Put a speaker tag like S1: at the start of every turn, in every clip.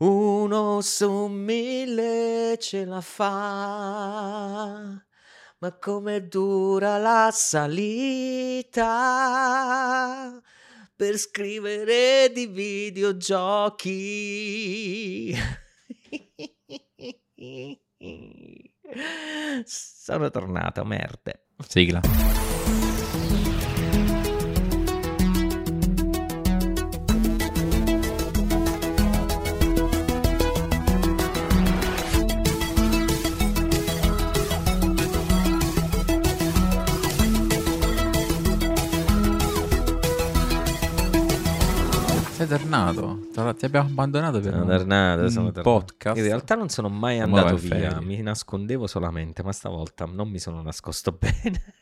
S1: Uno su mille ce la fa, ma come dura la salita per scrivere di videogiochi. Sono tornato, merde.
S2: Sigla. Tornato? Ti abbiamo abbandonato per
S1: Sono
S2: un,
S1: tornato,
S2: un
S1: sono
S2: podcast.
S1: In realtà non sono mai
S2: Ma
S1: andato via,
S2: ferie.
S1: mi nascondevo solamente, ma stavolta non mi sono nascosto bene.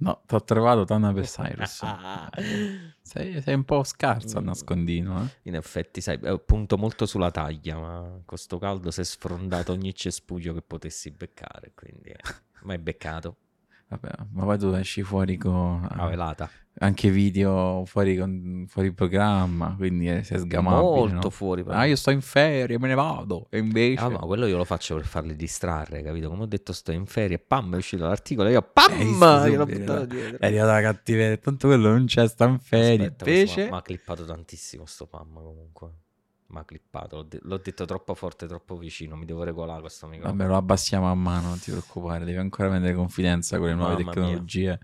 S2: No, ti ho trovato Tana per Cyrus. Sei, sei un po' scarso a
S1: Mm.
S2: nascondino, eh?
S1: In effetti, sai, eh, punto molto sulla taglia, ma con sto caldo si è sfrondato ogni cespuglio che potessi beccare, quindi eh, ma è beccato.
S2: Vabbè, ma poi tu esci fuori con
S1: A velata.
S2: anche video fuori, con, fuori programma, quindi eh, sei sgamabile,
S1: Molto
S2: no?
S1: fuori. però.
S2: Ah, io sto in ferie, me ne vado. E invece...
S1: Ah, ma quello io lo faccio per farli distrarre, capito? Come ho detto, sto in ferie, pam, è uscito l'articolo, io pam, gliel'ho
S2: subito,
S1: buttato dietro.
S2: È arrivata la cattiveria, tanto quello non c'è, sta in ferie.
S1: Aspetta,
S2: invece...
S1: mi ha clippato tantissimo sto pam comunque. Mi ha clippato, l'ho, de- l'ho detto troppo forte, troppo vicino, mi devo regolare questo microfono.
S2: Vabbè, lo abbassiamo a mano, non ti preoccupare, devi ancora prendere confidenza con le nuove
S1: Mamma mia.
S2: tecnologie.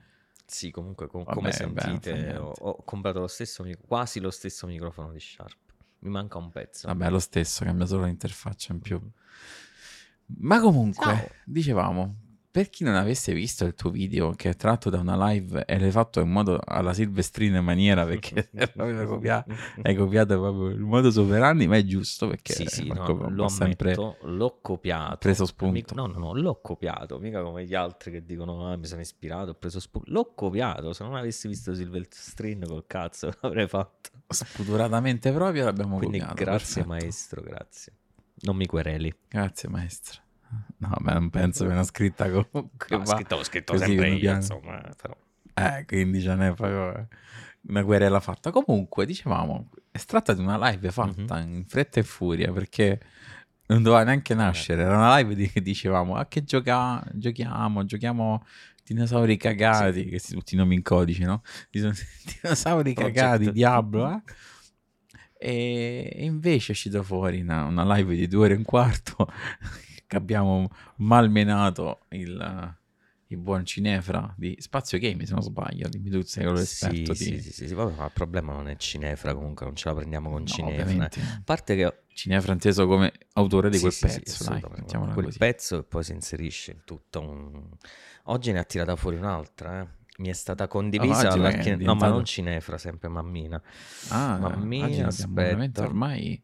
S1: Sì, comunque com-
S2: Vabbè,
S1: come sentite ho, ho comprato lo stesso, mic- quasi lo stesso microfono di Sharp. Mi manca un pezzo.
S2: Vabbè, lo stesso, cambia solo l'interfaccia in più. Ma comunque,
S1: Ciao.
S2: dicevamo, per chi non avesse visto il tuo video che è tratto da una live e l'hai fatto in modo alla silvestrina maniera perché hai proprio copiato, hai copiato proprio il modo operandi, ma è giusto perché
S1: Sì, sì,
S2: Marco
S1: no, lo
S2: sempre
S1: ammetto, l'ho copiato.
S2: preso spunto.
S1: No, no, no, l'ho copiato, mica come gli altri che dicono ah, mi sono ispirato, ho preso spunto. L'ho copiato, se non avessi visto Silvestrin col cazzo l'avrei fatto.
S2: spudoratamente proprio l'abbiamo
S1: Quindi
S2: copiato.
S1: grazie
S2: perfetto.
S1: maestro, grazie. Non mi quereli.
S2: Grazie maestro. No, ma non penso che una scritta comunque
S1: No, scritto, ho scritto sempre io,
S2: piano.
S1: insomma, però.
S2: Eh, quindi ce n'è proprio una querela fatta. Comunque, dicevamo, è tratta di una live fatta in fretta e furia perché non doveva neanche nascere. Era una live di che dicevamo, a che gioca- giochiamo? Giochiamo dinosauri cagati, che si tutti i nomi in codice, no? Dinosauri
S1: Project.
S2: cagati, Diablo, eh? E invece è uscito fuori una, una live di due ore e un quarto che abbiamo malmenato il, il buon Cinefra di Spazio Game, se non sbaglio. Dimmi tu, sei l'esperto
S1: Sì,
S2: di...
S1: sì, sì, sì, sì, vabbè, ma il problema non è Cinefra comunque, non ce la prendiamo con
S2: No,
S1: Cinefra.
S2: ovviamente.
S1: A parte che
S2: Cinefra inteso come autore di
S1: Sì,
S2: quel
S1: sì, sì,
S2: pezzo, dai,
S1: assolutamente.
S2: mettiamola
S1: quel
S2: così.
S1: pezzo che poi si inserisce in tutto un... Oggi ne ha tirata fuori un'altra, eh. Mi è stata condivisa dalla
S2: è
S1: chi- No, ma
S2: diventato-
S1: non Cinefra, sempre Mammina.
S2: Ah,
S1: Mammina, aspetta.
S2: ormai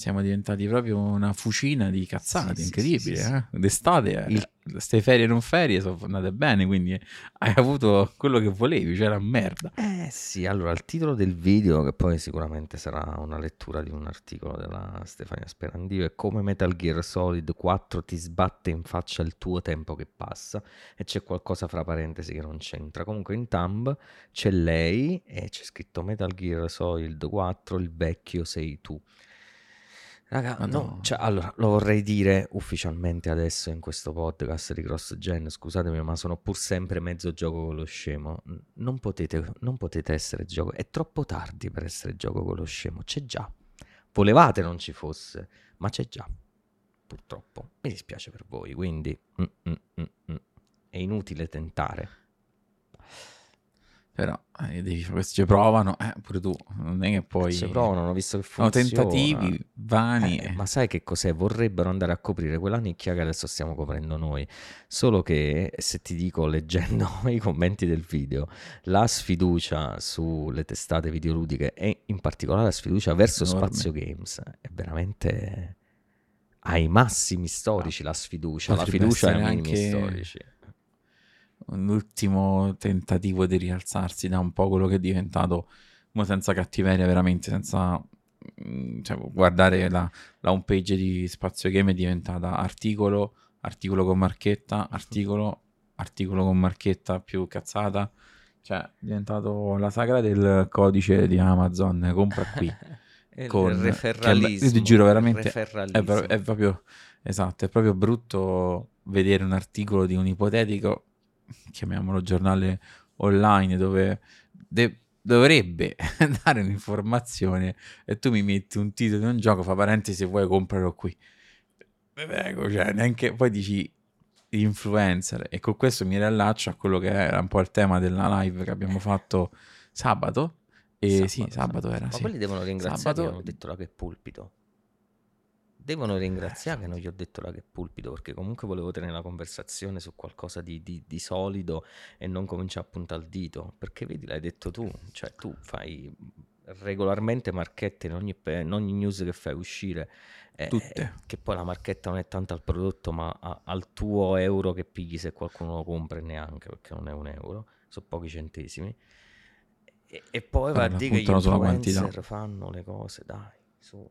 S2: siamo diventati proprio una fucina di cazzate,
S1: Sì,
S2: incredibile.
S1: sì, sì,
S2: eh? D'estate, eh,
S1: Il-
S2: ste ferie e non ferie sono andate bene, quindi hai avuto quello che volevi, cioè la merda.
S1: Eh sì, allora il titolo del video, che poi sicuramente sarà una lettura di un articolo della Stefania Sperandio, è come Metal Gear Solid 4 ti sbatte in faccia il tuo tempo che passa e c'è qualcosa fra parentesi che non c'entra. Comunque in thumb c'è lei e c'è scritto Metal Gear Solid 4, il vecchio sei tu. Raga, no,
S2: Madonna.
S1: cioè, allora, lo vorrei dire ufficialmente adesso in questo podcast di Cross Gen, scusatemi, ma sono pur sempre mezzo gioco con lo scemo. Non potete, non potete essere gioco, è troppo tardi per essere gioco con lo scemo, c'è già. Volevate non ci fosse, ma c'è già. Purtroppo, mi dispiace per voi, quindi mm, mm, mm, mm. è inutile tentare.
S2: Però eh, devi fare questo, ci provano, eh, pure tu, non è che poi...
S1: Ci provano, hanno visto che
S2: Sono
S1: funziona.
S2: tentativi vani.
S1: Eh, ma sai che cos'è? Vorrebbero andare a coprire quella nicchia che adesso stiamo coprendo noi. Solo che se ti dico, leggendo i commenti del video, la sfiducia sulle testate videoludiche e in particolare la sfiducia verso
S2: Enorme.
S1: Spazio Games è veramente ai massimi storici la sfiducia, la fiducia ai minimi
S2: anche-
S1: storici.
S2: Un ultimo tentativo di rialzarsi da un po' quello che è diventato, ma senza cattiveria, veramente, senza mm, cioè, guardare la, la homepage di Spazio Game è diventata articolo, articolo con marchetta, articolo, articolo con marchetta più cazzata. Cioè, è diventato la sagra del codice di Amazon, compra qui. con...
S1: il
S2: che
S1: referralismo.
S2: io ti giuro
S1: il
S2: veramente è, è proprio esatto, è proprio brutto vedere un articolo di un ipotetico, chiamiamolo giornale online, dove de- dovrebbe dare un'informazione e tu mi metti un titolo di un gioco, fa parentesi se vuoi comprarlo qui. Prego, cioè, neanche poi dici influencer e con questo mi riallaccio a quello che era un po' il tema della live che abbiamo fatto sabato. E sì, sabato era,
S1: Ma
S2: sì.
S1: quelli devono ringraziare
S2: Sabato-
S1: detto là che pulpito. Devono ringraziare che non gli ho detto là che pulpito, perché comunque volevo tenere la conversazione su qualcosa di, di- di solido e non cominciare a puntare il dito. Perché vedi, l'hai detto tu, cioè tu fai regolarmente marchette in ogni, in ogni news che fai uscire. eh,
S2: Tutte.
S1: che poi la marchetta non è tanto al prodotto, ma a- al tuo euro che pigli se qualcuno lo compra neanche, perché non è un euro, sono pochi centesimi. E, e poi va a dire che gli influencer fanno le cose, dai, su.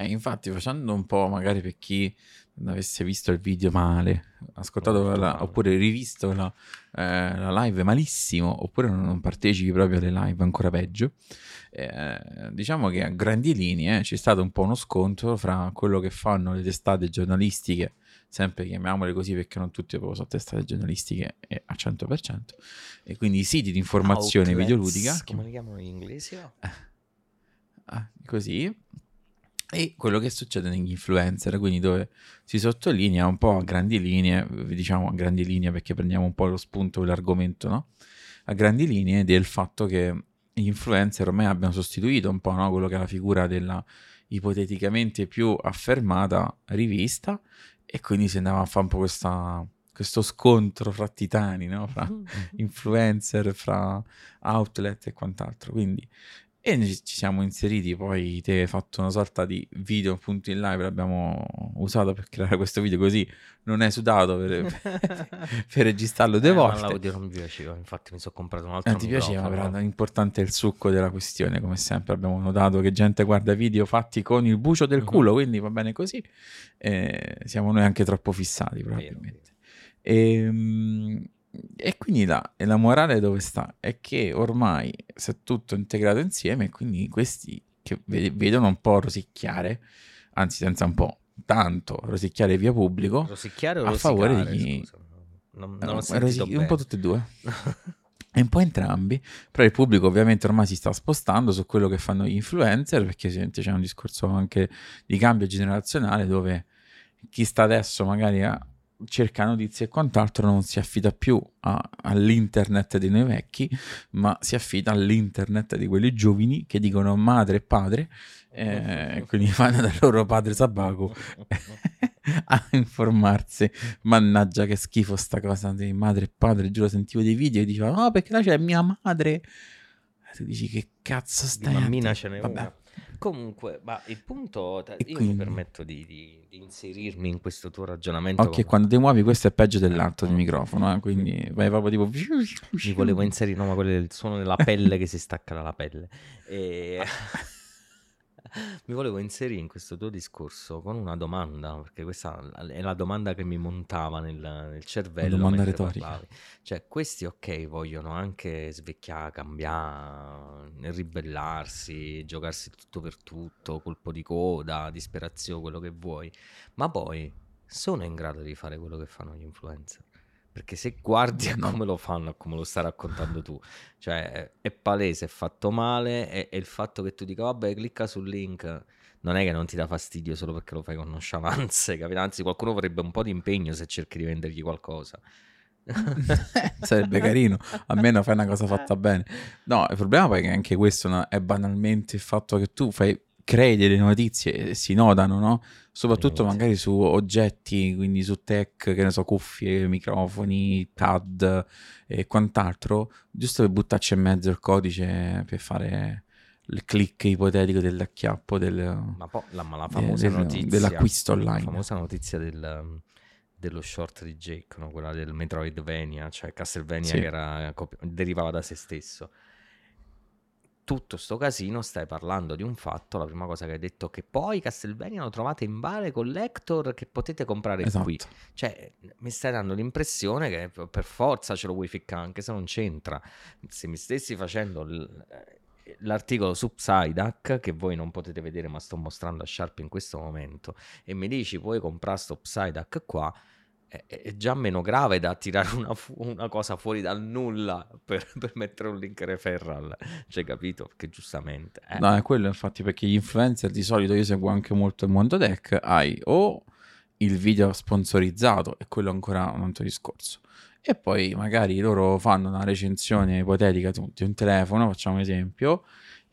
S2: E infatti, facendo un po', magari per chi non avesse visto il video male, ascoltato la-
S1: male.
S2: oppure rivisto la, eh, la live malissimo, oppure non, partecipi proprio alle live, ancora peggio. eh, diciamo che a grandi linee eh, c'è stato un po' uno scontro fra quello che fanno le testate giornalistiche, sempre chiamiamole così perché non tutti sono testate giornalistiche eh, a 100%, e quindi i siti di informazione
S1: Outlets,
S2: videoludica,
S1: Come li chiamano gli inglesi? oh?
S2: Ah, così. E quello che succede negli influencer, quindi dove si sottolinea un po' a grandi linee, diciamo a grandi linee perché prendiamo un po' lo spunto dell'argomento, no? A grandi linee del fatto che gli influencer ormai abbiano sostituito un po' no? quello che è la figura della ipoteticamente più affermata rivista e quindi si andava a fare un po' questa- questo scontro fra titani, no? Fra influencer, fra outlet e quant'altro. Quindi, e ci siamo inseriti. Poi te hai fatto una sorta di video appunto in live. L'abbiamo usato per creare questo video così non è sudato per, per registrarlo due
S1: Eh, ma
S2: volte.
S1: l'audio non mi piaceva, infatti mi sono comprato un
S2: Eh,
S1: altro
S2: ti piaceva, però l'importante è il succo della questione, come sempre abbiamo notato che gente guarda video fatti con il bucio del
S1: Mhm.
S2: culo, quindi va bene così. Eh, siamo noi anche troppo fissati
S1: Vero,
S2: probabilmente. Ehm, E, quindi la, e la morale dove sta? È che ormai si è tutto integrato insieme e quindi questi che ve- vedono un po' rosicchiare, anzi senza un po', tanto rosicchiare via pubblico,
S1: Rosicchiare o
S2: a favore di-
S1: scusa? Non,
S2: eh,
S1: non ho
S2: rosic- un po' tutte e due. E un po' entrambi, però il pubblico ovviamente ormai si sta spostando su quello che fanno gli influencer, perché ovviamente c'è un discorso anche di cambio generazionale dove chi sta adesso magari a- cerca notizie e quant'altro non si affida più a- all'internet dei noi vecchi, ma si affida all'internet di quelli giovani che dicono madre e padre, eh, quindi vanno dal loro padre Sabaco a informarsi. Mannaggia che schifo sta cosa di madre e padre, giuro sentivo dei video e dicevano no perché là c'è mia madre. E tu dici che cazzo
S1: Di
S2: stai a
S1: mammina
S2: dire?"
S1: ce n'è
S2: Vabbè.
S1: una. Comunque, ma il punto,
S2: E
S1: io
S2: quindi-
S1: mi permetto di, di- di inserirmi in questo tuo ragionamento.
S2: Ok,
S1: come-
S2: quando ti muovi questo è peggio dell'altro di microfono, eh, quindi vai proprio tipo...
S1: Mi volevo inserire, no, ma quello è il suono della pelle che si stacca dalla pelle. E... mi volevo inserire in questo tuo discorso con una domanda, perché questa è la domanda che mi montava nel, nel cervello.
S2: domanda
S1: mentre
S2: retorica.
S1: parlavi. Cioè, questi ok, vogliono anche svecchiare, cambiare, ribellarsi, giocarsi tutto per tutto, colpo di coda, disperazione, quello che vuoi, ma poi sono in grado di fare quello che fanno gli influencer. Perché se guardi a come lo fanno, a come lo stai raccontando tu, cioè è, palese, è fatto male e, il fatto che tu dica vabbè clicca sul link non è che non ti dà fastidio solo perché lo fai con nonchalance, capito? Anzi qualcuno vorrebbe un po' di impegno se cerchi di vendergli qualcosa.
S2: Sarebbe carino, almeno fai una cosa fatta bene. No, il problema poi è che anche questo è banalmente il fatto che tu fai, crei delle notizie si notano, no? Soprattutto
S1: Veramente.
S2: magari su oggetti, quindi su tech, che ne so, cuffie, microfoni, pad e quant'altro, giusto per buttarci in mezzo il codice per fare il click ipotetico dell'acchiappo del...
S1: Ma poi la, ma la famosa
S2: del-
S1: notizia
S2: dell'acquisto
S1: La
S2: online.
S1: famosa notizia del, dello short di Jake, no? quella del Metroidvania, cioè Castlevania
S2: Sì.
S1: che era, derivava da se stesso. Tutto sto casino stai parlando di un fatto, la prima cosa che hai detto che poi Castlevania lo trovate in Vale Collector che potete comprare
S2: Esatto.
S1: qui. Cioè, mi stai dando l'impressione che per forza ce lo vuoi ficcare anche se non c'entra. Se mi stessi facendo l- l'articolo su Psyduck che voi non potete vedere ma sto mostrando a Sharp in questo momento e mi dici puoi comprare sto Psyduck qua è, già meno grave da tirare una, fu- una cosa fuori dal nulla per, per, mettere un link referral cioè capito perché giustamente
S2: eh. no è quello infatti perché gli influencer di solito io seguo anche molto il mondo tech hai o il video sponsorizzato e quello ancora un altro discorso e poi magari loro fanno una recensione ipotetica di un telefono, facciamo un esempio,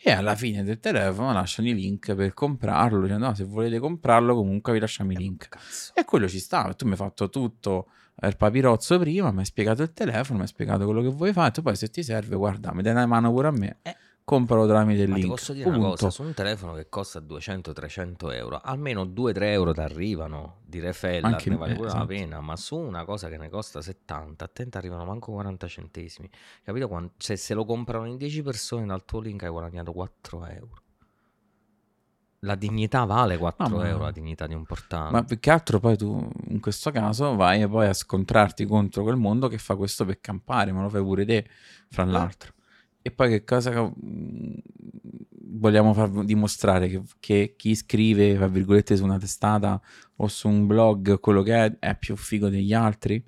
S2: e alla fine del telefono lasciano i link per comprarlo, dicendo no, se volete comprarlo comunque vi lasciamo i eh, link. Cazzo. E quello ci sta, tu mi hai fatto tutto il papirozzo prima, mi hai spiegato il telefono, mi hai spiegato quello che vuoi fare, e poi se ti serve guarda, mi dai una mano pure a me. Eh compralo tramite il Ma link. Ti
S1: posso dire Punto. una cosa, su un telefono che costa 200-300 euro, almeno 2-3 euro ti arrivano di refeller, Anche, ne vale pure esatto. la pena, ma su una cosa che ne costa 70, attenta arrivano manco 40 centesimi, capito? Quando, cioè, se lo comprano in 10 persone dal tuo link hai guadagnato 4 euro. La dignità vale 4 no, euro, la dignità di un portale.
S2: Ma più che altro poi tu in questo caso vai poi a scontrarti contro quel mondo che fa questo per campare, ma lo fai pure te, fra eh. l'altro. E poi che cosa vogliamo far dimostrare? Che, che, chi scrive, tra virgolette, su una testata o su un blog, quello che è, è più figo degli altri?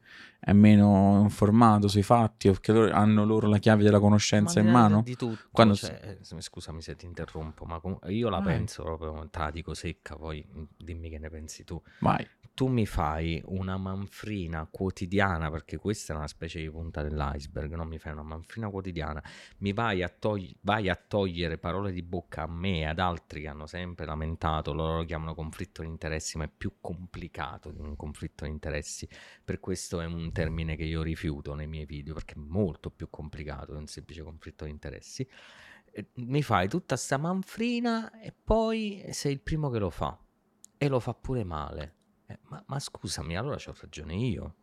S2: È meno informato sui fatti? O che loro, hanno loro la chiave della conoscenza in mano?
S1: Di tutto. Quando... Cioè, eh, scusami se ti interrompo, ma io la Vai. penso proprio, te la dico secca, poi dimmi che ne pensi tu.
S2: Vai
S1: tu mi fai una manfrina quotidiana, perché questa è una specie di punta dell'iceberg, non mi fai una manfrina quotidiana, mi vai a, togli- vai a togliere parole di bocca a me e ad altri che hanno sempre lamentato, loro lo chiamano conflitto di interessi, ma è più complicato di un conflitto di interessi, per questo è un termine che io rifiuto nei miei video, perché è molto più complicato di un semplice conflitto di interessi. Mi fai tutta sta manfrina e poi sei il primo che lo fa e lo fa pure male eh, ma, ma, scusami, allora ho ragione io.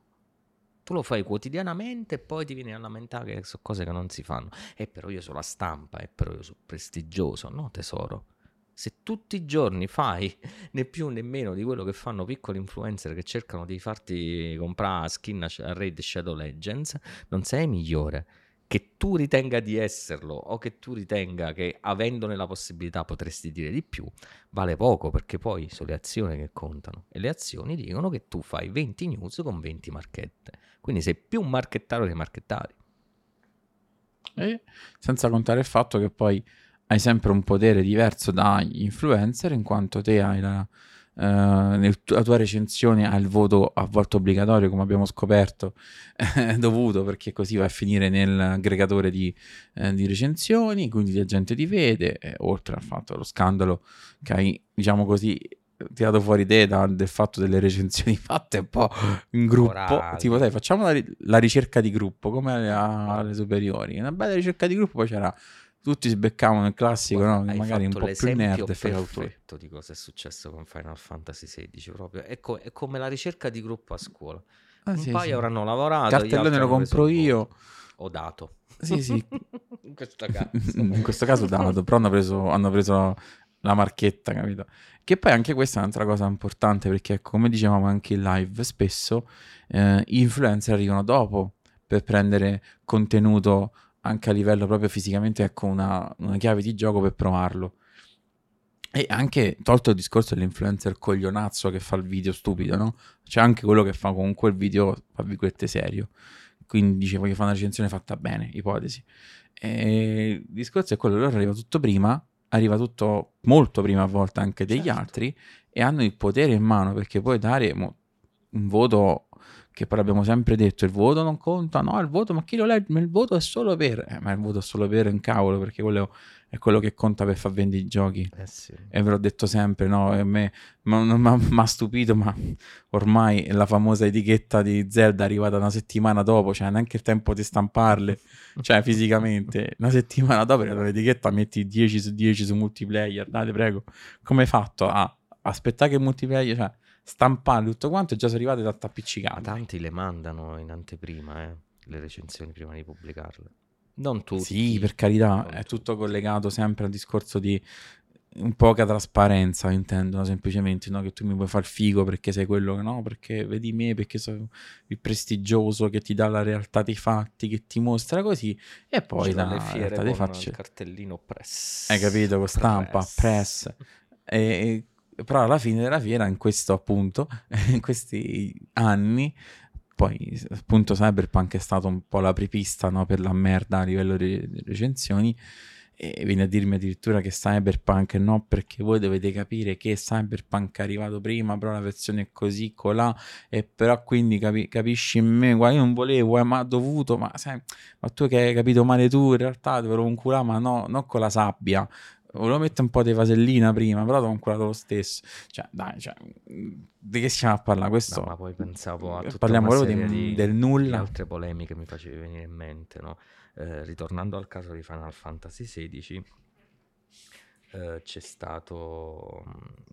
S1: Tu lo fai quotidianamente e poi ti vieni a lamentare che sono cose che non si fanno. E eh, però io sono la stampa, e eh, però io sono prestigioso. No, tesoro. Se tutti i giorni fai né più né meno di quello che fanno piccoli influencer che cercano di farti comprare skin a Raid Shadow Legends, non sei migliore che tu ritenga di esserlo o che tu ritenga che avendone la possibilità potresti dire di più, vale poco perché poi sono le azioni che contano e le azioni dicono che tu fai 20 news con 20 marchette. Quindi sei più un marchettaro dei marchettari.
S2: E senza contare il fatto che poi hai sempre un potere diverso dagli influencer in quanto te hai la nel, la tua recensione ha il voto a volte obbligatorio, come abbiamo scoperto, dovuto perché così va a finire nell'aggregatore di, eh, di recensioni, quindi la gente ti vede, eh, oltre al fatto lo scandalo che hai, diciamo così, tirato fuori te del fatto delle recensioni fatte un po' in gruppo, Morali. tipo dai facciamo la, la, ricerca di gruppo come alle, alle superiori, una bella ricerca di gruppo poi c'era tutti si beccavano il classico, Guarda, no? magari un po' più nerd
S1: e perfetto di cosa è successo con Final Fantasy XVI proprio. È, co- è come la ricerca di gruppo a scuola. Ah, un sì, paio sì. avranno lavorato.
S2: Cartellone lo compro io.
S1: Ho dato.
S2: Sì, sì.
S1: in questo caso.
S2: in questo caso dato, però hanno preso, hanno preso la marchetta, capito? Che poi anche questa è un'altra cosa importante perché, come dicevamo anche in live, spesso eh, gli influencer arrivano dopo per prendere contenuto anche a livello proprio fisicamente, ecco, una, una chiave di gioco per provarlo. E anche tolto il discorso dell'influencer coglionazzo che fa il video stupido, no? C'è anche quello che fa comunque il video, tra virgolette, serio. Quindi dice voglio fare una recensione fatta bene, ipotesi. E il discorso è quello, loro arriva tutto prima, arriva tutto molto prima a volte anche degli certo. altri e hanno il potere in mano perché puoi dare un voto che poi abbiamo sempre detto il voto non conta, no il voto, ma chi lo legge? Ma il voto è solo per, eh, ma il voto è solo per un cavolo perché quello è quello che conta per far vendere i giochi
S1: eh sì.
S2: e ve l'ho detto sempre, no, a me mi ha stupito ma ormai la famosa etichetta di Zelda è arrivata una settimana dopo, cioè neanche il tempo di stamparle, cioè fisicamente, una settimana dopo l'etichetta metti 10 su 10 su multiplayer, date prego, come hai fatto? Ah, aspettare che il multiplayer, cioè stampare tutto quanto e già sono arrivate tanto appiccicate.
S1: Tanti le mandano in anteprima, eh, le recensioni prima di pubblicarle. Non tutti.
S2: Sì, per carità, è tutto collegato sempre al discorso di un poca trasparenza intendono semplicemente no? che tu mi vuoi far figo perché sei quello che no perché vedi me perché sono il prestigioso che ti dà la realtà dei fatti che ti mostra così e poi la realtà dei fatti
S1: il cartellino press.
S2: hai capito con stampa press e, e- però alla fine della fiera in questo appunto in questi anni poi appunto Cyberpunk è stato un po' l'apripista no, per la merda a livello di recensioni. E viene a dirmi addirittura che Cyberpunk no perché voi dovete capire che Cyberpunk è arrivato prima però la versione è così colà e però quindi capi- capisci me guarda io non volevo eh, ma ha dovuto ma, sai, ma tu che hai capito male tu in realtà dovevo un culare ma no non con la sabbia volevo mettere un po' di vasellina prima però ti ho inculato lo stesso. Cioè dai cioè, di che stiamo a parlare? Questo
S1: No, ma poi pensavo a tutta
S2: parliamo proprio di-
S1: di,
S2: del
S1: di
S2: nulla
S1: altre polemiche mi facevi venire in mente, no? Eh, ritornando al caso di Final Fantasy XVI, eh, c'è stato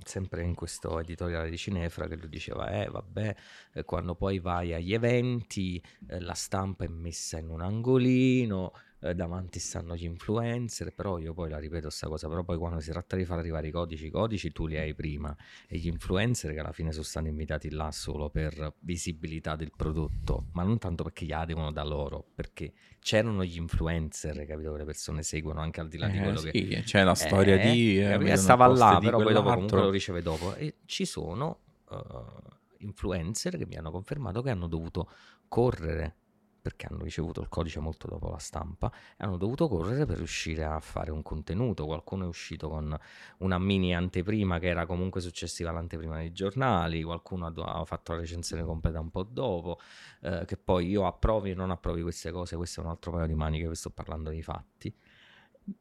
S1: sempre in questo editoriale di Cinefra che lui diceva, eh vabbè, eh, quando poi vai agli eventi, eh, la stampa è messa in un angolino, eh, davanti stanno gli influencer, però io poi la ripeto sta cosa, però poi quando si tratta di far arrivare i codici, i codici tu li hai prima e gli influencer che alla fine sono stati invitati là solo per visibilità del prodotto, ma non tanto perché gli devono da loro, perché c'erano gli influencer, capito, che le persone seguono anche al di là di
S2: Eh,
S1: quello che...
S2: sì, c'è la storia
S1: Eh,
S2: di eh,
S1: stava là, però poi dopo comunque lo riceve dopo. E ci sono eh, influencer che mi hanno confermato che hanno dovuto correre perché hanno ricevuto il codice molto dopo la stampa e hanno dovuto correre per riuscire a fare un contenuto. Qualcuno è uscito con una mini anteprima che era comunque successiva all'anteprima dei giornali, qualcuno ha, fatto la recensione completa un po' dopo, eh, che poi io approvi o non approvi queste cose, questo è un altro paio di maniche, sto parlando dei fatti.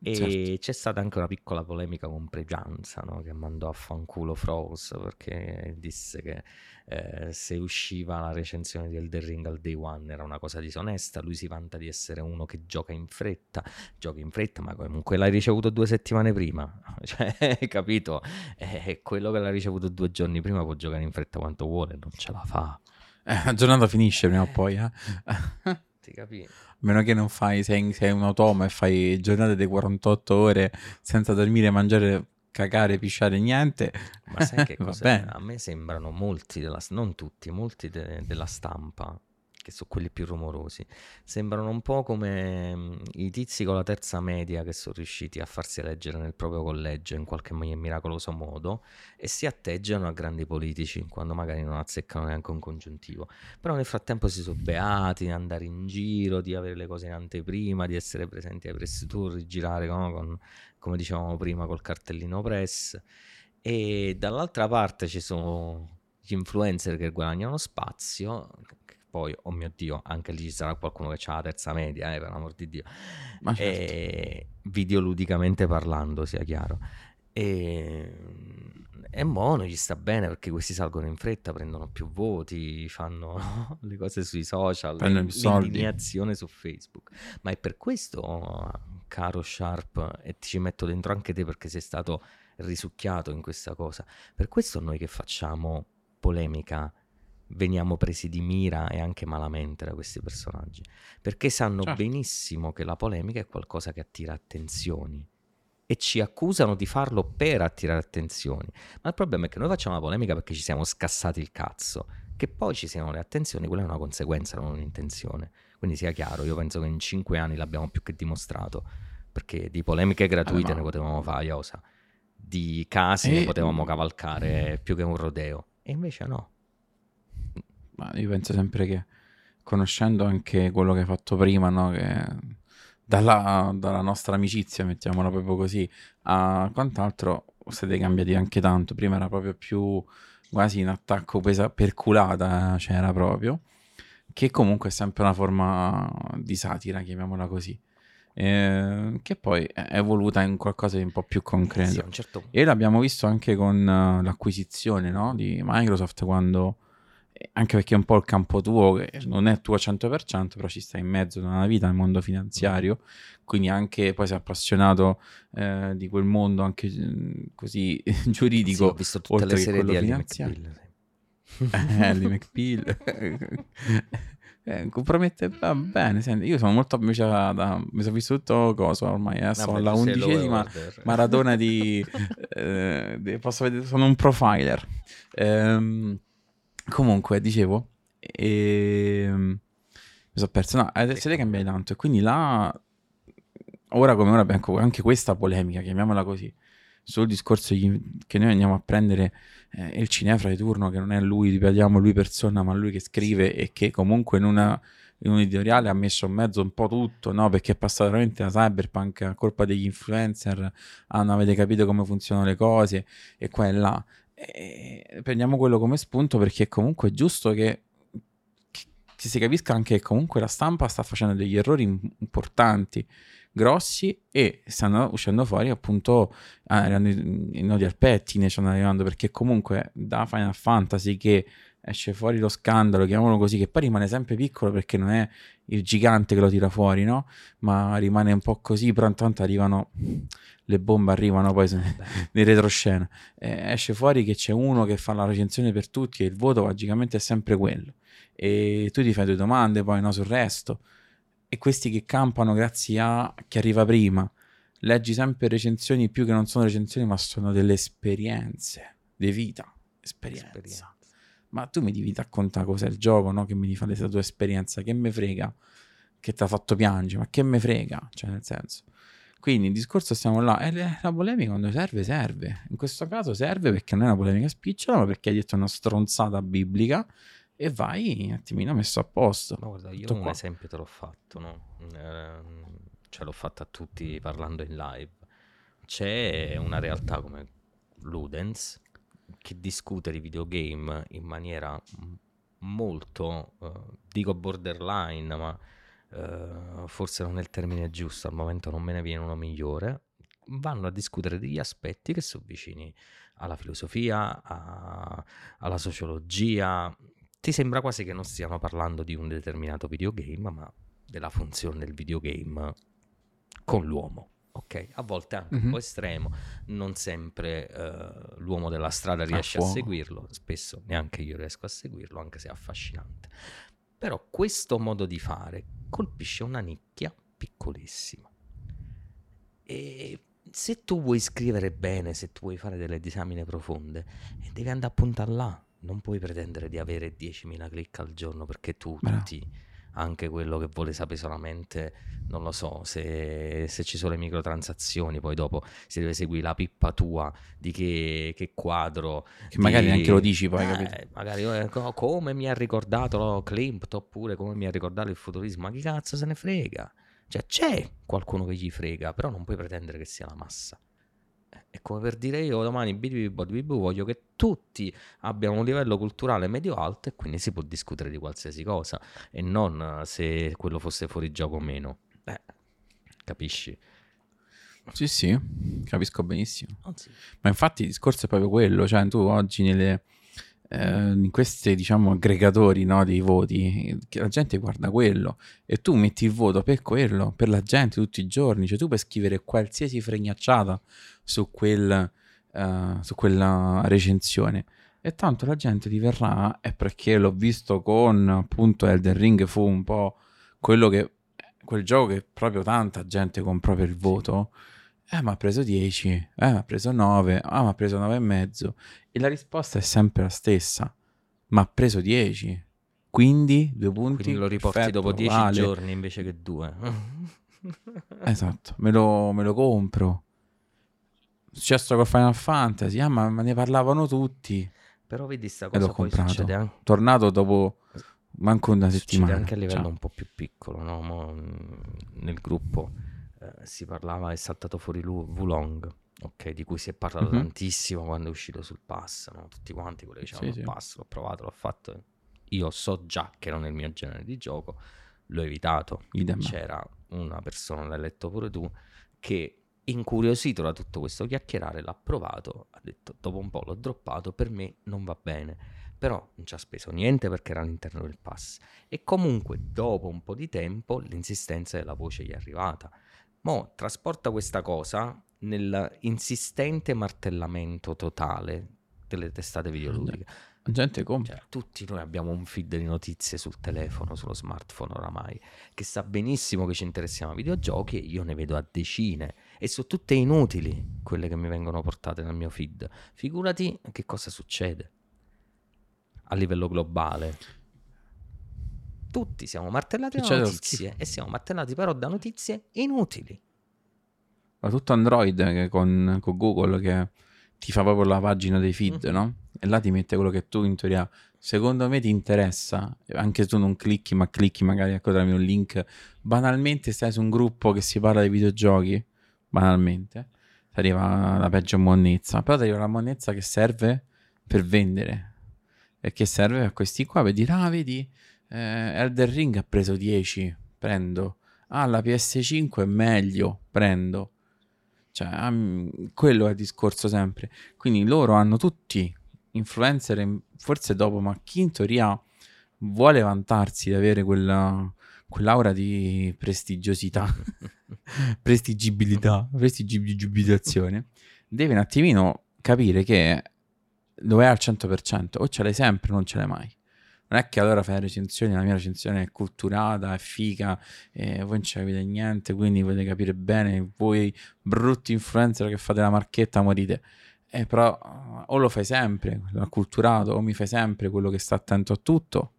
S1: E
S2: Certo.
S1: c'è stata anche una piccola polemica con Pregianza, no? che mandò a fanculo Froze perché disse che eh, se usciva la recensione di Elden Ring al day one era una cosa disonesta. Lui si vanta di essere uno che gioca in fretta, gioca in fretta, ma comunque l'hai ricevuto due settimane prima. Cioè, capito? E quello che l'ha ricevuto due giorni prima può giocare in fretta quanto vuole, non ce la fa.
S2: Eh, la giornata finisce prima o poi, eh.
S1: Ti capi?
S2: A meno che non fai, sei, sei un automa e fai giornate di 48 ore senza dormire, mangiare, cagare, pisciare, niente.
S1: Ma sai che
S2: Va
S1: cosa?
S2: bene.
S1: A me sembrano molti, della, non tutti, molti de- della stampa, che sono quelli più rumorosi, sembrano un po' come mm, i tizi con la terza media che sono riusciti a farsi eleggere nel proprio collegio in qualche mi- miracoloso modo e si atteggiano a grandi politici quando magari non azzeccano neanche un congiuntivo. Però nel frattempo si sono beati di andare in giro, di avere le cose in anteprima, di essere presenti ai press tour, di girare no, con, come dicevamo prima col cartellino press. E dall'altra parte ci sono gli influencer che guadagnano spazio. Poi, oh mio Dio, anche lì ci sarà qualcuno che ha la terza media, eh, per amor di Dio.
S2: Ma certo.
S1: E videoludicamente parlando, sia chiaro. E, e mo non gli sta bene perché questi salgono in fretta, prendono più voti, fanno le cose sui social,
S2: Prendono
S1: l'indignazione su Facebook. Ma è per questo, caro Sharp, e ti ci metto dentro anche te perché sei stato risucchiato in questa cosa. Per questo noi che facciamo polemica veniamo presi di mira e anche malamente da questi personaggi, perché sanno
S2: Certo.
S1: benissimo che la polemica è qualcosa che attira attenzioni e ci accusano di farlo per attirare attenzioni. Ma il problema è che noi facciamo la polemica perché ci siamo scassati il cazzo. Che poi ci siano le attenzioni, quella è una conseguenza, non un'intenzione. Quindi sia chiaro, io penso che in cinque anni l'abbiamo più che dimostrato. Perché di polemiche gratuite
S2: ma-
S1: ne potevamo fare, Iosa. Di casi ne
S2: E-
S1: potevamo cavalcare più che un rodeo. E invece no.
S2: Ma io penso sempre che, conoscendo anche quello che hai fatto prima, no? Che dalla, dalla nostra amicizia, mettiamola proprio così, a quant'altro, siete cambiati anche tanto. Prima era proprio più quasi in attacco pesa- perculata, eh, c'era proprio, che comunque è sempre una forma di satira, chiamiamola così, eh, che poi è evoluta in qualcosa di un po' più concreto.
S1: Sì, certo.
S2: E l'abbiamo visto anche con eh, l'acquisizione no, di Microsoft quando, anche perché è un po' il campo tuo, che non è tuo al 100%, però ci sta in mezzo da una vita nel mondo finanziario, quindi anche poi sei appassionato eh, di quel mondo anche mm, così
S1: Sì, ho
S2: giuridico,
S1: visto tutte le serie di
S2: finanziario.
S1: McBeal.
S2: Ellie McBeal. Eh, compromette va bene. Senti, io sono molto invece da, mi sono visto tutto cosa ormai. Eh, sono alla undicesima maratona di, eh, Posso vedere, sono un profiler. Ehm, comunque, dicevo, e, ehm, mi sono perso. No, adesso te cambiai tanto. E quindi là, ora come ora abbiamo anche questa polemica, chiamiamola così sul discorso che noi andiamo a prendere eh, il cinefra di turno, che non è lui, ripetiamo, lui persona, ma lui che scrive e che comunque in, una, in un editoriale ha messo in mezzo un po' tutto, no? Perché è passato veramente da cyberpunk a colpa degli influencer, ah, non avete capito come funzionano le cose e qua e là. E prendiamo quello come spunto perché comunque è giusto che che si capisca anche che comunque la stampa sta facendo degli errori importanti grossi e stanno uscendo fuori appunto ah, i nodi al pettine stanno arrivando perché comunque da Final Fantasy che esce fuori lo scandalo, chiamiamolo così, che poi rimane sempre piccolo perché non è il gigante che lo tira fuori, no? Ma rimane un po' così, però intanto arrivano le bombe arrivano poi nel retroscena. Eh, esce fuori che c'è uno che fa la recensione per tutti e il voto magicamente è sempre quello. E tu ti fai due domande poi no sul resto e questi che campano grazie a chi arriva prima. Leggi sempre recensioni più che non sono recensioni, ma sono delle esperienze di vita. Esperienza. esperienza. Ma tu mi devi raccontare cos'è il gioco, no? Che mi devi fare la tua esperienza. Che me frega che ti ha fatto piangere, ma che me frega? Cioè, nel senso. Quindi il discorso stiamo là. E la polemica quando serve, serve. In questo caso serve perché non è una polemica spicciola, ma perché hai detto una stronzata biblica e vai un attimino messo a posto.
S1: Ma guarda, io un qua. esempio te l'ho fatto, no? Eh, cioè l'ho fatto a tutti parlando in live. C'è una realtà come Ludens che discute di videogame in maniera molto, eh, dico borderline, ma eh, forse non è il termine giusto, al momento non me ne viene uno migliore, vanno a discutere degli aspetti che sono vicini alla filosofia, a, alla sociologia, ti sembra quasi che non stiamo parlando di un determinato videogame, ma della funzione del videogame con l'uomo. Ok, a volte anche mm-hmm. un po' estremo, non sempre uh, l'uomo della strada riesce a, a seguirlo, spesso neanche io riesco a seguirlo, anche se è affascinante. Però questo modo di fare colpisce una nicchia piccolissima. E se tu vuoi scrivere bene, se tu vuoi fare delle disamine profonde, devi andare a puntare là non puoi pretendere di avere 10.000 click al giorno perché tutti, anche quello che vuole sapere solamente, non lo so, se, se, ci sono le microtransazioni, poi dopo si deve seguire la pippa tua di che, che quadro.
S2: Che di, magari neanche lo dici poi,
S1: eh, Magari eh, come mi ha ricordato Klimt oppure come mi ha ricordato il futurismo, ma chi cazzo se ne frega? Cioè c'è qualcuno che gli frega, però non puoi pretendere che sia la massa. È come per dire io domani BDB voglio che tutti abbiano un livello culturale medio-alto e quindi si può discutere di qualsiasi cosa e non se quello fosse fuori gioco o meno. Eh, capisci?
S2: Sì, sì, capisco benissimo. Sì. Ma infatti il discorso è proprio quello, cioè tu oggi nelle eh, in questi diciamo aggregatori no, dei voti la gente guarda quello e tu metti il voto per quello per la gente tutti i giorni cioè tu puoi scrivere qualsiasi fregnacciata su, quel, uh, su quella recensione e tanto la gente ti verrà e perché l'ho visto con appunto Elden Ring fu un po' quello che quel gioco che proprio tanta gente comprò per il voto sì eh, ma ha preso 10, eh, ma ha preso 9, ah, ma ha preso 9 e mezzo. E la risposta è sempre la stessa. Ma ha preso 10. Quindi due punti.
S1: Quindi lo riporti perfetto, dopo 10 vale. giorni invece che due.
S2: esatto, me lo, me lo compro. Successo con Final Fantasy, ah, ma, ma, ne parlavano tutti.
S1: Però vedi sta cosa poi comprato. succede anche...
S2: Tornato dopo manco una settimana.
S1: Succede anche a livello Ciao. un po' più piccolo, no? Mo, nel gruppo eh, si parlava, è saltato fuori Wulong, ok, di cui si è parlato mm-hmm. tantissimo quando è uscito sul pass, no? tutti quanti quelli che dicevano sì, sì. pass, l'ho provato, l'ho fatto, io so già che non è il mio genere di gioco, l'ho evitato, Idem. c'era una persona, l'hai letto pure tu, che incuriosito da tutto questo chiacchierare l'ha provato, ha detto dopo un po' l'ho droppato, per me non va bene, però non ci ha speso niente perché era all'interno del pass e comunque dopo un po' di tempo l'insistenza della voce gli è arrivata Mo trasporta questa cosa nell'insistente martellamento totale delle testate videoludiche.
S2: La gente compra.
S1: Cioè, tutti noi abbiamo un feed di notizie sul telefono, sullo smartphone oramai, che sa benissimo che ci interessiamo ai videogiochi e io ne vedo a decine e sono tutte inutili quelle che mi vengono portate nel mio feed. Figurati che cosa succede a livello globale. Tutti siamo martellati da notizie e siamo martellati però da notizie inutili.
S2: Ma tutto Android che con, con Google che ti fa proprio la pagina dei feed,
S1: Mhm.
S2: no? E là ti mette quello che tu in teoria, secondo me ti interessa, anche se tu non clicchi, ma clicchi magari ecco tramite un link, banalmente stai su un gruppo che si parla di videogiochi, banalmente, ti arriva la peggio monnezza, però ti arriva la monnezza che serve per vendere, e che serve a questi qua per dire, ah vedi, eh, Elder Ring ha preso 10, prendo, ah la PS5 è meglio, prendo. Cioè, ah, quello è il discorso sempre. Quindi loro hanno tutti influencer, in- forse dopo, ma chi in teoria vuole vantarsi di avere quella, quell'aura di prestigiosità, prestigibilità, prestigibilizzazione, deve un attimino capire che lo è al 100%, o ce l'hai sempre o non ce l'hai mai. Non è che allora fai la recensione, la mia recensione è culturata, è figa, e voi non ci capite niente, quindi volete capire bene, voi brutti influencer che fate la marchetta morite. Eh, però o lo fai sempre, acculturato, o mi fai sempre quello che sta attento a tutto.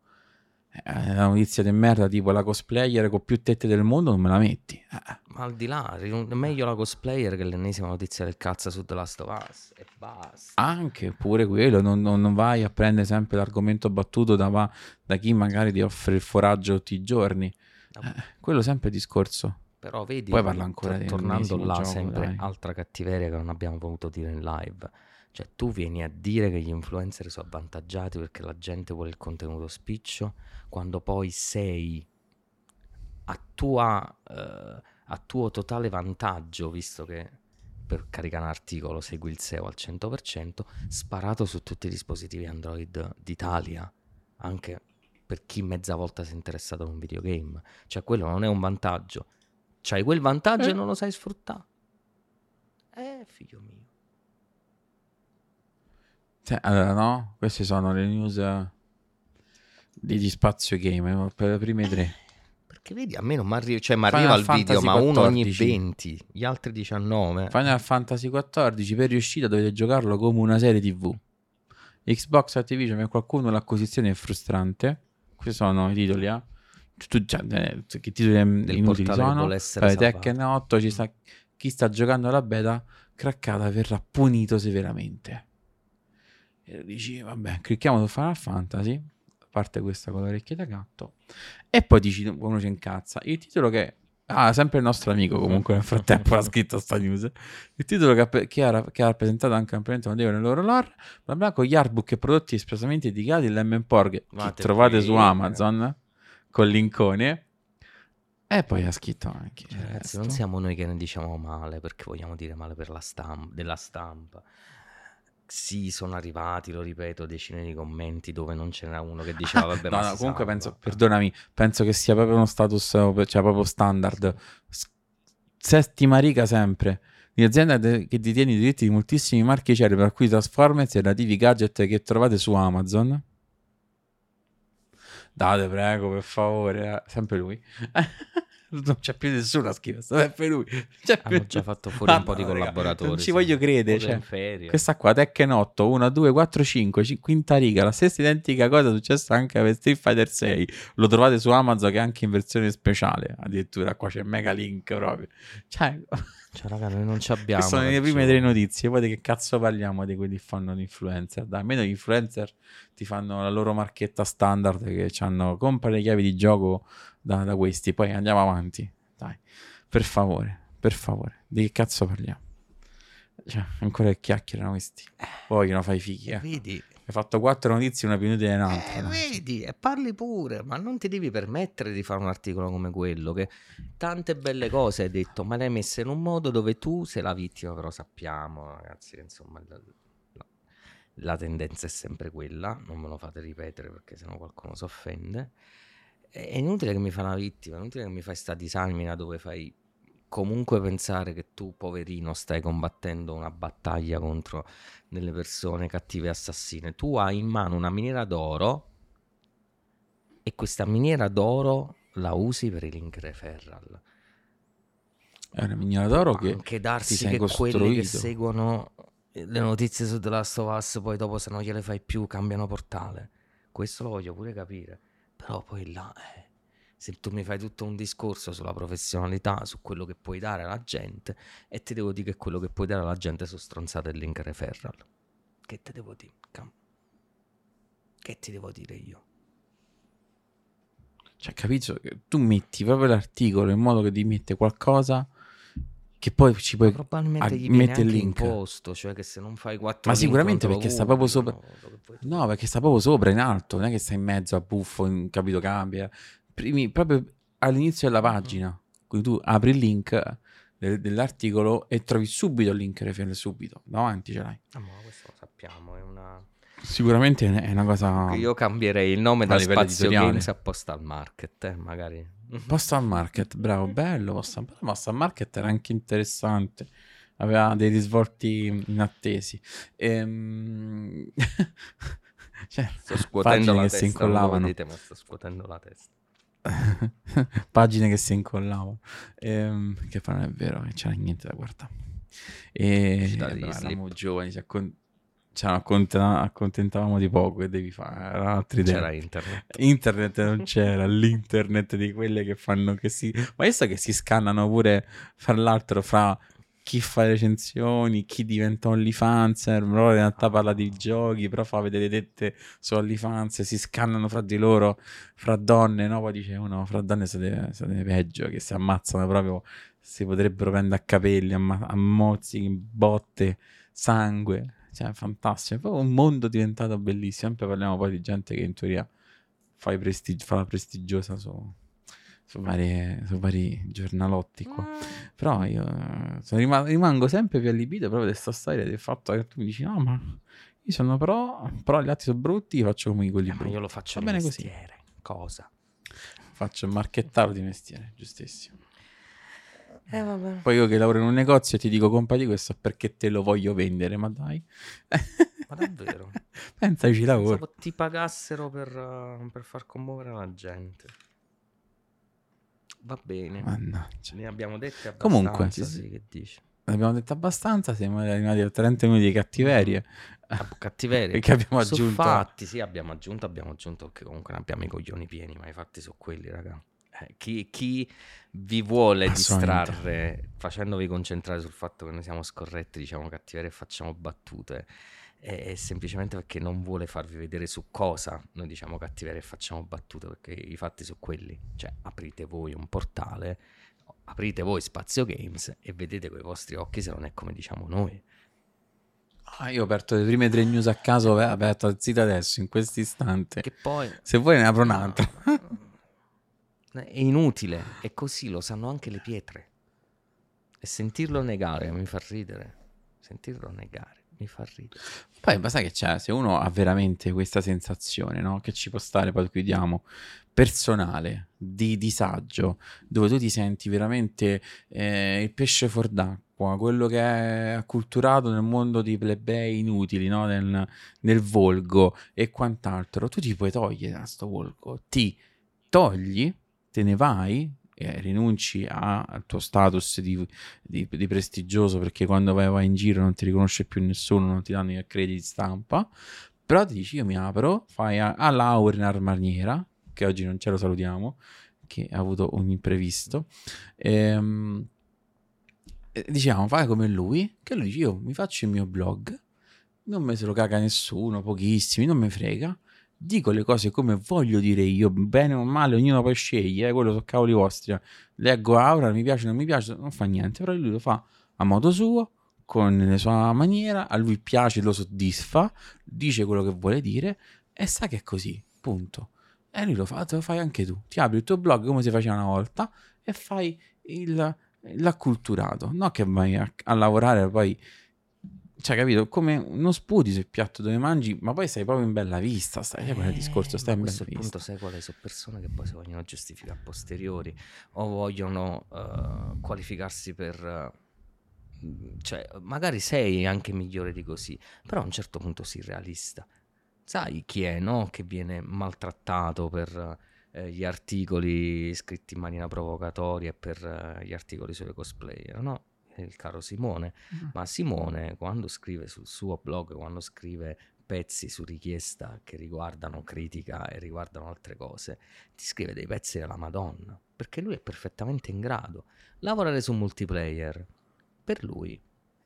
S2: Eh, la notizia di merda tipo la cosplayer con più tette del mondo non me la metti. Eh,
S1: al di là, meglio la cosplayer che l'ennesima notizia del cazzo su The Last of Us e basta.
S2: anche pure quello, non, non- non vai a prendere sempre l'argomento battuto da, da chi magari ti offre il foraggio tutti i giorni. Eh, quello sempre è discorso.
S1: Però vedi,
S2: Poi parla ancora di
S1: tornando là,
S2: gioco,
S1: sempre
S2: dai.
S1: altra cattiveria che non abbiamo voluto dire in live. Cioè, tu vieni a dire che gli influencer sono avvantaggiati perché la gente vuole il contenuto spiccio, quando poi sei a, tua, eh, a tuo totale vantaggio, visto che per caricare un articolo segui il SEO al 100%, sparato su tutti i dispositivi Android d'Italia, anche per chi mezza volta si è interessato a un videogame. Cioè, quello non è un vantaggio. C'hai quel vantaggio
S2: Eh.
S1: e non lo sai sfruttare. Eh, figlio mio.
S2: Cioè, allora, no? Queste sono le news eh, di, di Spazio Game eh, per le prime tre.
S1: Perché vedi, a me non mi arriva, cioè mi arriva il video,
S2: Fantasy
S1: ma uno ogni
S2: 14.
S1: 20, gli altri 19.
S2: Final Fantasy XIV per riuscita dovete giocarlo come una serie TV. Xbox Activision per qualcuno l'acquisizione è frustrante. Questi sono i titoli, eh. Tu, cioè, eh, che titoli em-
S1: Del
S2: inutili sono.
S1: salvato.
S2: Tekken 8 ci sta, chi sta giocando alla beta craccata verrà punito severamente. E dici, vabbè, clicchiamo su Final Fantasy, parte questa con le orecchie da gatto, e poi dici, uno ci incazza. Il titolo che... Ah, sempre il nostro amico comunque nel frattempo ha scritto sta news. Il titolo che che ha, che ha rappresentato anche ampiamente notevole nel loro lore, bla bla, con gli artbook e prodotti espressamente dedicati all'M-Por che trovate su
S1: frega.
S2: Amazon con linkone. E poi ha scritto anche...
S1: Cioè, ragazzi, non siamo noi che ne diciamo male perché vogliamo dire male per la stampa, della stampa. Sì, sono arrivati, lo ripeto, decine di commenti dove non ce n'era uno che diceva vabbè,
S2: no,
S1: ma
S2: no, comunque
S1: salva".
S2: penso, perdonami, penso che sia proprio uno status, cioè proprio standard. Settima riga sempre. Di azienda che detiene i diritti di moltissimi marchi cerebri, per cui Transformers e relativi gadget che trovate su Amazon. Date, prego, per favore. eh. Sempre lui. non c'è più nessuno a scrivere, sempre lui. C'è più-
S1: Hanno già fatto fuori un po' di collaboratori.
S2: Non ci voglio credere. Cioè, questa qua, Tekken 8, 1, 2, 4, 5, ci- quinta riga, la stessa identica cosa è successa anche per Street Fighter 6. Lo trovate su Amazon che è anche in versione speciale. Addirittura qua c'è mega link proprio. Cioè,
S1: Cioè, raga, noi non ci abbiamo.
S2: queste sono le prime tre notizie. Poi di che cazzo parliamo di quelli che fanno l'influencer? Dai, almeno gli influencer ti fanno la loro marchetta standard che hanno compra le chiavi di gioco da, da questi. Poi andiamo avanti. Dai, per favore, per favore. Di che cazzo parliamo? Cioè, ancora che chiacchierano questi. Vogliono fare i fighi, eh.
S1: Vedi,
S2: Hai fatto quattro notizie, una più inutile dell'altra.
S1: Eh, vedi, e parli pure, ma non ti devi permettere di fare un articolo come quello, che tante belle cose hai detto, ma le hai messe in un modo dove tu sei la vittima, però sappiamo, ragazzi, che insomma la, la- la tendenza è sempre quella, non me lo fate ripetere perché sennò qualcuno si offende. È inutile che mi fai una vittima, è inutile che mi fai sta disamina dove fai comunque pensare che tu, poverino, stai combattendo una battaglia contro delle persone cattive e assassine. Tu hai in mano una miniera d'oro e questa miniera d'oro la usi per i link referral.
S2: È una miniera d'oro che
S1: Anche darsi
S2: sei
S1: che quelli che seguono le notizie su The Last of Us poi dopo se non gliele fai più cambiano portale. Questo lo voglio pure capire. Però poi là, eh, se tu mi fai tutto un discorso sulla professionalità, su quello che puoi dare alla gente, e ti devo dire che quello che puoi dare alla gente sono stronzate link referral. Che te devo dire? Che ti devo dire io?
S2: Cioè, capito? Tu metti proprio l'articolo in modo che ti mette qualcosa che poi ci puoi...
S1: Ma probabilmente gli
S2: mette il link.
S1: imposto, cioè che se non fai quattro
S2: Ma
S1: link
S2: sicuramente perché sta proprio sopra-. No, perché sta proprio sopra in alto, non è che sta in mezzo a buffo, in capito cambia. Primi, proprio all'inizio della pagina, quindi tu apri il link del- dell'articolo e trovi subito il link referral subito, davanti ce l'hai.
S1: Ah, ma questo lo sappiamo, è una...
S2: Sicuramente è una cosa...
S1: Io cambierei il nome da
S2: livello
S1: Spazio. Games a Postal Market, eh, magari.
S2: Postal Market, bravo, bello. Postal, Postal Market era anche interessante. Aveva dei risvolti inattesi. Ehm... cioè,
S1: Sto scuotendo la
S2: che
S1: testa,
S2: si
S1: non
S2: incollavano.
S1: vedete, ma sto scuotendo la testa.
S2: pagine che si incollavano. Ehm, che poi non è vero, che c'era niente da guardare. E eravamo giovani, ci accon- ci accontenta- accontentavamo di poco che devi fare, idee.
S1: C'era internet.
S2: Internet non c'era, l'internet di quelle che fanno che si... Ma io so che si scannano pure fra l'altro fra chi fa le recensioni, chi diventa OnlyFanser, però in realtà parla di giochi, però fa vedere dette su OnlyFans, si scannano fra di loro, fra donne, no? Poi dice uno, fra donne siete, siete peggio, che si ammazzano proprio, si potrebbero prendere a capelli, amma- a mozzichi, botte, sangue, cioè fantastico, è proprio un mondo diventato bellissimo, sempre parliamo poi di gente che in teoria fa, i prestigi- fa la prestigiosa su, su, varie- su vari giornalotti qua. Però io rima- rimango sempre più allibito proprio di questa storia del fatto che tu mi dici no ma io sono però, però gli altri sono brutti, io faccio come quelli
S1: Eh, ma
S2: brutti.
S1: io lo faccio
S2: Va bene così.
S1: mestiere. Cosa?
S2: Faccio il marchettaro di mestiere, giustissimo.
S1: Eh vabbè.
S2: Poi io che lavoro in un negozio ti dico compagni questo perché te lo voglio vendere, ma dai.
S1: Ma davvero?
S2: Pensaci lavoro.
S1: Pensavo ti pagassero per, uh, per far commuovere la gente. Va bene.
S2: Mannaggia.
S1: Ne abbiamo dette abbastanza.
S2: Comunque, sì,
S1: sì, che dici?
S2: Abbiamo detto abbastanza, siamo arrivati a 30 minuti di cattiverie.
S1: Ah, Cattiveria.
S2: Perché abbiamo
S1: Su
S2: aggiunto...
S1: fatti, sì, abbiamo aggiunto, abbiamo aggiunto perché comunque ne abbiamo i coglioni pieni, ma i fatti sono quelli, raga. Chi, chi vi vuole distrarre facendovi concentrare sul fatto che noi siamo scorretti, diciamo cattiveria e facciamo battute, è, è semplicemente perché non vuole farvi vedere su cosa noi diciamo cattiveria e facciamo battute, perché i fatti sono quelli. Cioè, aprite voi un portale, aprite voi Spazio Games e vedete con i vostri occhi se non è come diciamo noi.
S2: Ah, io ho aperto le prime tre news a caso, ho aperto sito adesso, in questo istante.
S1: Che poi...
S2: Se vuoi ne apro un'altra.
S1: No, È inutile, e così lo sanno anche le pietre. E sentirlo negare mi fa ridere. Sentirlo negare mi fa ridere.
S2: Poi, ma sai che c'è? Se uno ha veramente questa sensazione, no? Che ci può stare, poi chiudiamo, personale, di disagio, dove tu ti senti veramente eh, il pesce fuor d'acqua, quello che è acculturato nel mondo di plebei inutili, no? Nel, nel volgo e quant'altro, tu ti puoi togliere da sto volgo, ti togli, te ne vai, rinunci a- al tuo status di, di- di prestigioso perché quando vai, vai in giro non ti riconosce più nessuno, non ti danno i crediti stampa, però ti dici io mi apro, fai a, a Laurinar Marniera, che oggi non ce lo salutiamo, che ha avuto un imprevisto, ehm, diciamo fai come lui, che lui dice io mi faccio il mio blog, non me se lo caga nessuno, pochissimi, non mi frega, dico le cose come voglio dire io, bene o male, ognuno poi sceglie, eh, quello sono cavoli vostri. Leggo Aura, mi piace, non mi piace, non fa niente, però lui lo fa a modo suo, con la sua maniera, a lui piace, lo soddisfa, dice quello che vuole dire e sa che è così, punto. E lui lo fa, te lo fai anche tu. Ti apri il tuo blog come si faceva una volta e fai il, l'acculturato, no che vai a, a lavorare poi cioè, capito? Come non sputi sul piatto dove mangi, ma poi stai proprio in bella vista. Stai, eh, quel
S1: Eh,
S2: discorso, stai in bella
S1: il punto,
S2: vista.
S1: sai qual è? Sono persone che poi si vogliono giustificare a posteriori o vogliono eh, qualificarsi per... mh, cioè, magari sei anche migliore di così, però a un certo punto sii realista. Sai chi è, no? Che viene maltrattato per eh, gli articoli scritti in maniera provocatoria e per gli articoli sulle cosplayer, no? È il caro Simone. Ma Simone, quando scrive sul suo blog, quando scrive pezzi su richiesta che riguardano critica e riguardano altre cose, ti scrive dei pezzi della Madonna, perché lui è perfettamente in grado. Lavorare su multiplayer, per lui,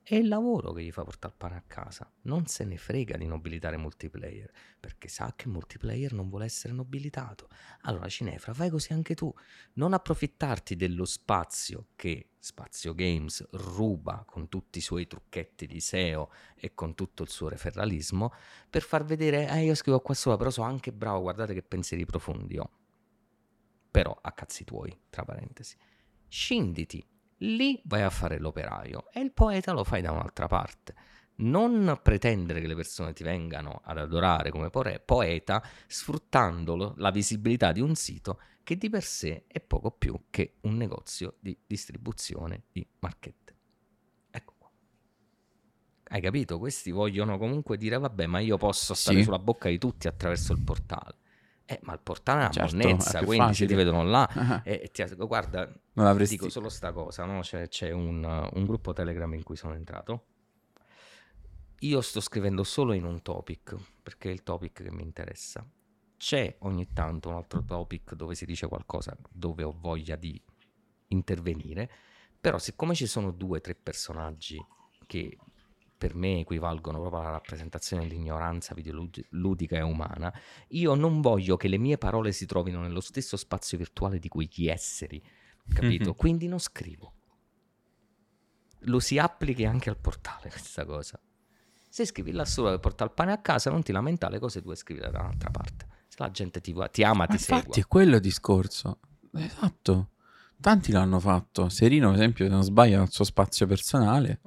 S1: è il lavoro che gli fa portare il pane a casa. Non se ne frega di nobilitare multiplayer, perché sa che multiplayer non vuole essere nobilitato. Allora, Cinefra, fai così anche tu. Non approfittarti dello spazio che Spazio Games ruba con tutti i suoi trucchetti di SEO e con tutto il suo referralismo per far vedere, eh, io scrivo qua sopra, però sono anche bravo, guardate che pensieri profondi ho. Però a cazzi tuoi, tra parentesi. Scinditi, lì vai a fare l'operaio e il poeta lo fai da un'altra parte. Non pretendere che le persone ti vengano ad adorare come poeta sfruttando la visibilità di un sito che di per sé è poco più che un negozio di distribuzione di marchette. Ecco qua. Hai capito? Questi vogliono comunque dire, vabbè, ma io posso stare
S2: Sì.
S1: sulla bocca di tutti attraverso il portale. Eh, ma il portale è una
S2: Certo,
S1: monnezza,
S2: è
S1: quindi se ti vedono là...
S2: Ah,
S1: E, ti, guarda,
S2: non l'avresti...
S1: dico solo sta cosa, no? C'è, c'è un, un gruppo Telegram in cui sono entrato. Io sto scrivendo solo in un topic, perché è il topic che mi interessa. C'è ogni tanto un altro topic dove si dice qualcosa dove ho voglia di intervenire, però siccome ci sono due o tre personaggi che per me equivalgono proprio alla rappresentazione dell'ignoranza videoludica e umana, io non voglio che le mie parole si trovino nello stesso spazio virtuale di quegli esseri, capito?
S2: Mhm.
S1: Quindi non scrivo. Lo si applichi anche al portale questa cosa. Se scrivi là solo per portare il pane a casa, non ti lamentare le cose tue scrivile da un'altra parte. Se la gente ti, ti ama,
S2: Ma
S1: ti segue.
S2: infatti è quello il discorso. Esatto. Tanti l'hanno fatto. Serino, per esempio, se non sbaglio, ha il suo spazio personale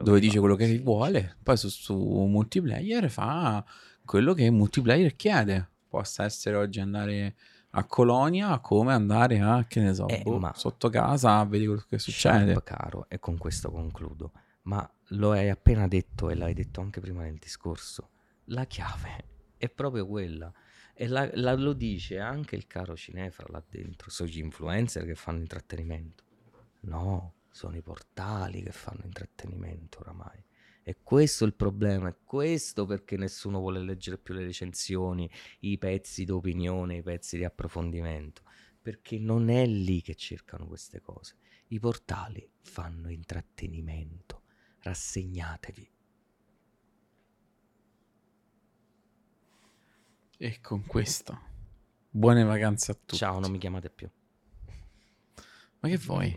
S2: dove dice
S1: fa,
S2: quello che
S1: sì.
S2: vuole. Poi su, su multiplayer fa quello che il multiplayer chiede. Possa essere oggi andare a Colonia come andare a, che ne so,
S1: Eh,
S2: boh, sotto casa, vedi quello che succede.
S1: Sharp, caro, e con questo concludo. Ma lo hai appena detto e l'hai detto anche prima nel discorso. La chiave è proprio quella. E la- la- lo dice anche il caro Cinefra là dentro. Sono gli influencer che fanno intrattenimento. No, sono i portali che fanno intrattenimento oramai. E questo è il problema, è questo perché nessuno vuole leggere più le recensioni, i pezzi d'opinione, i pezzi di approfondimento, perché non è lì che cercano queste cose. I portali fanno intrattenimento, rassegnatevi.
S2: E con questo, buone vacanze a tutti.
S1: Ciao, non mi chiamate più.
S2: Ma che vuoi?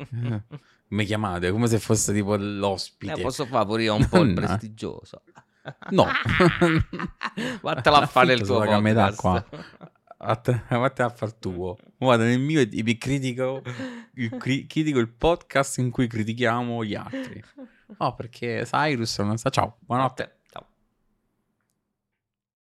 S2: Mi chiamate come se fosse tipo l'ospite.
S1: Eh, posso favorire un po' il prestigioso.
S2: No.
S1: Vattela a fare il tuo podcast.
S2: qua. Vattene vattene a far tuo. Guarda, nel mio e vi critico il, cri- critico il podcast in cui critichiamo gli altri. No, perché Cyrus non sa. Ciao, buonanotte.
S1: Notte.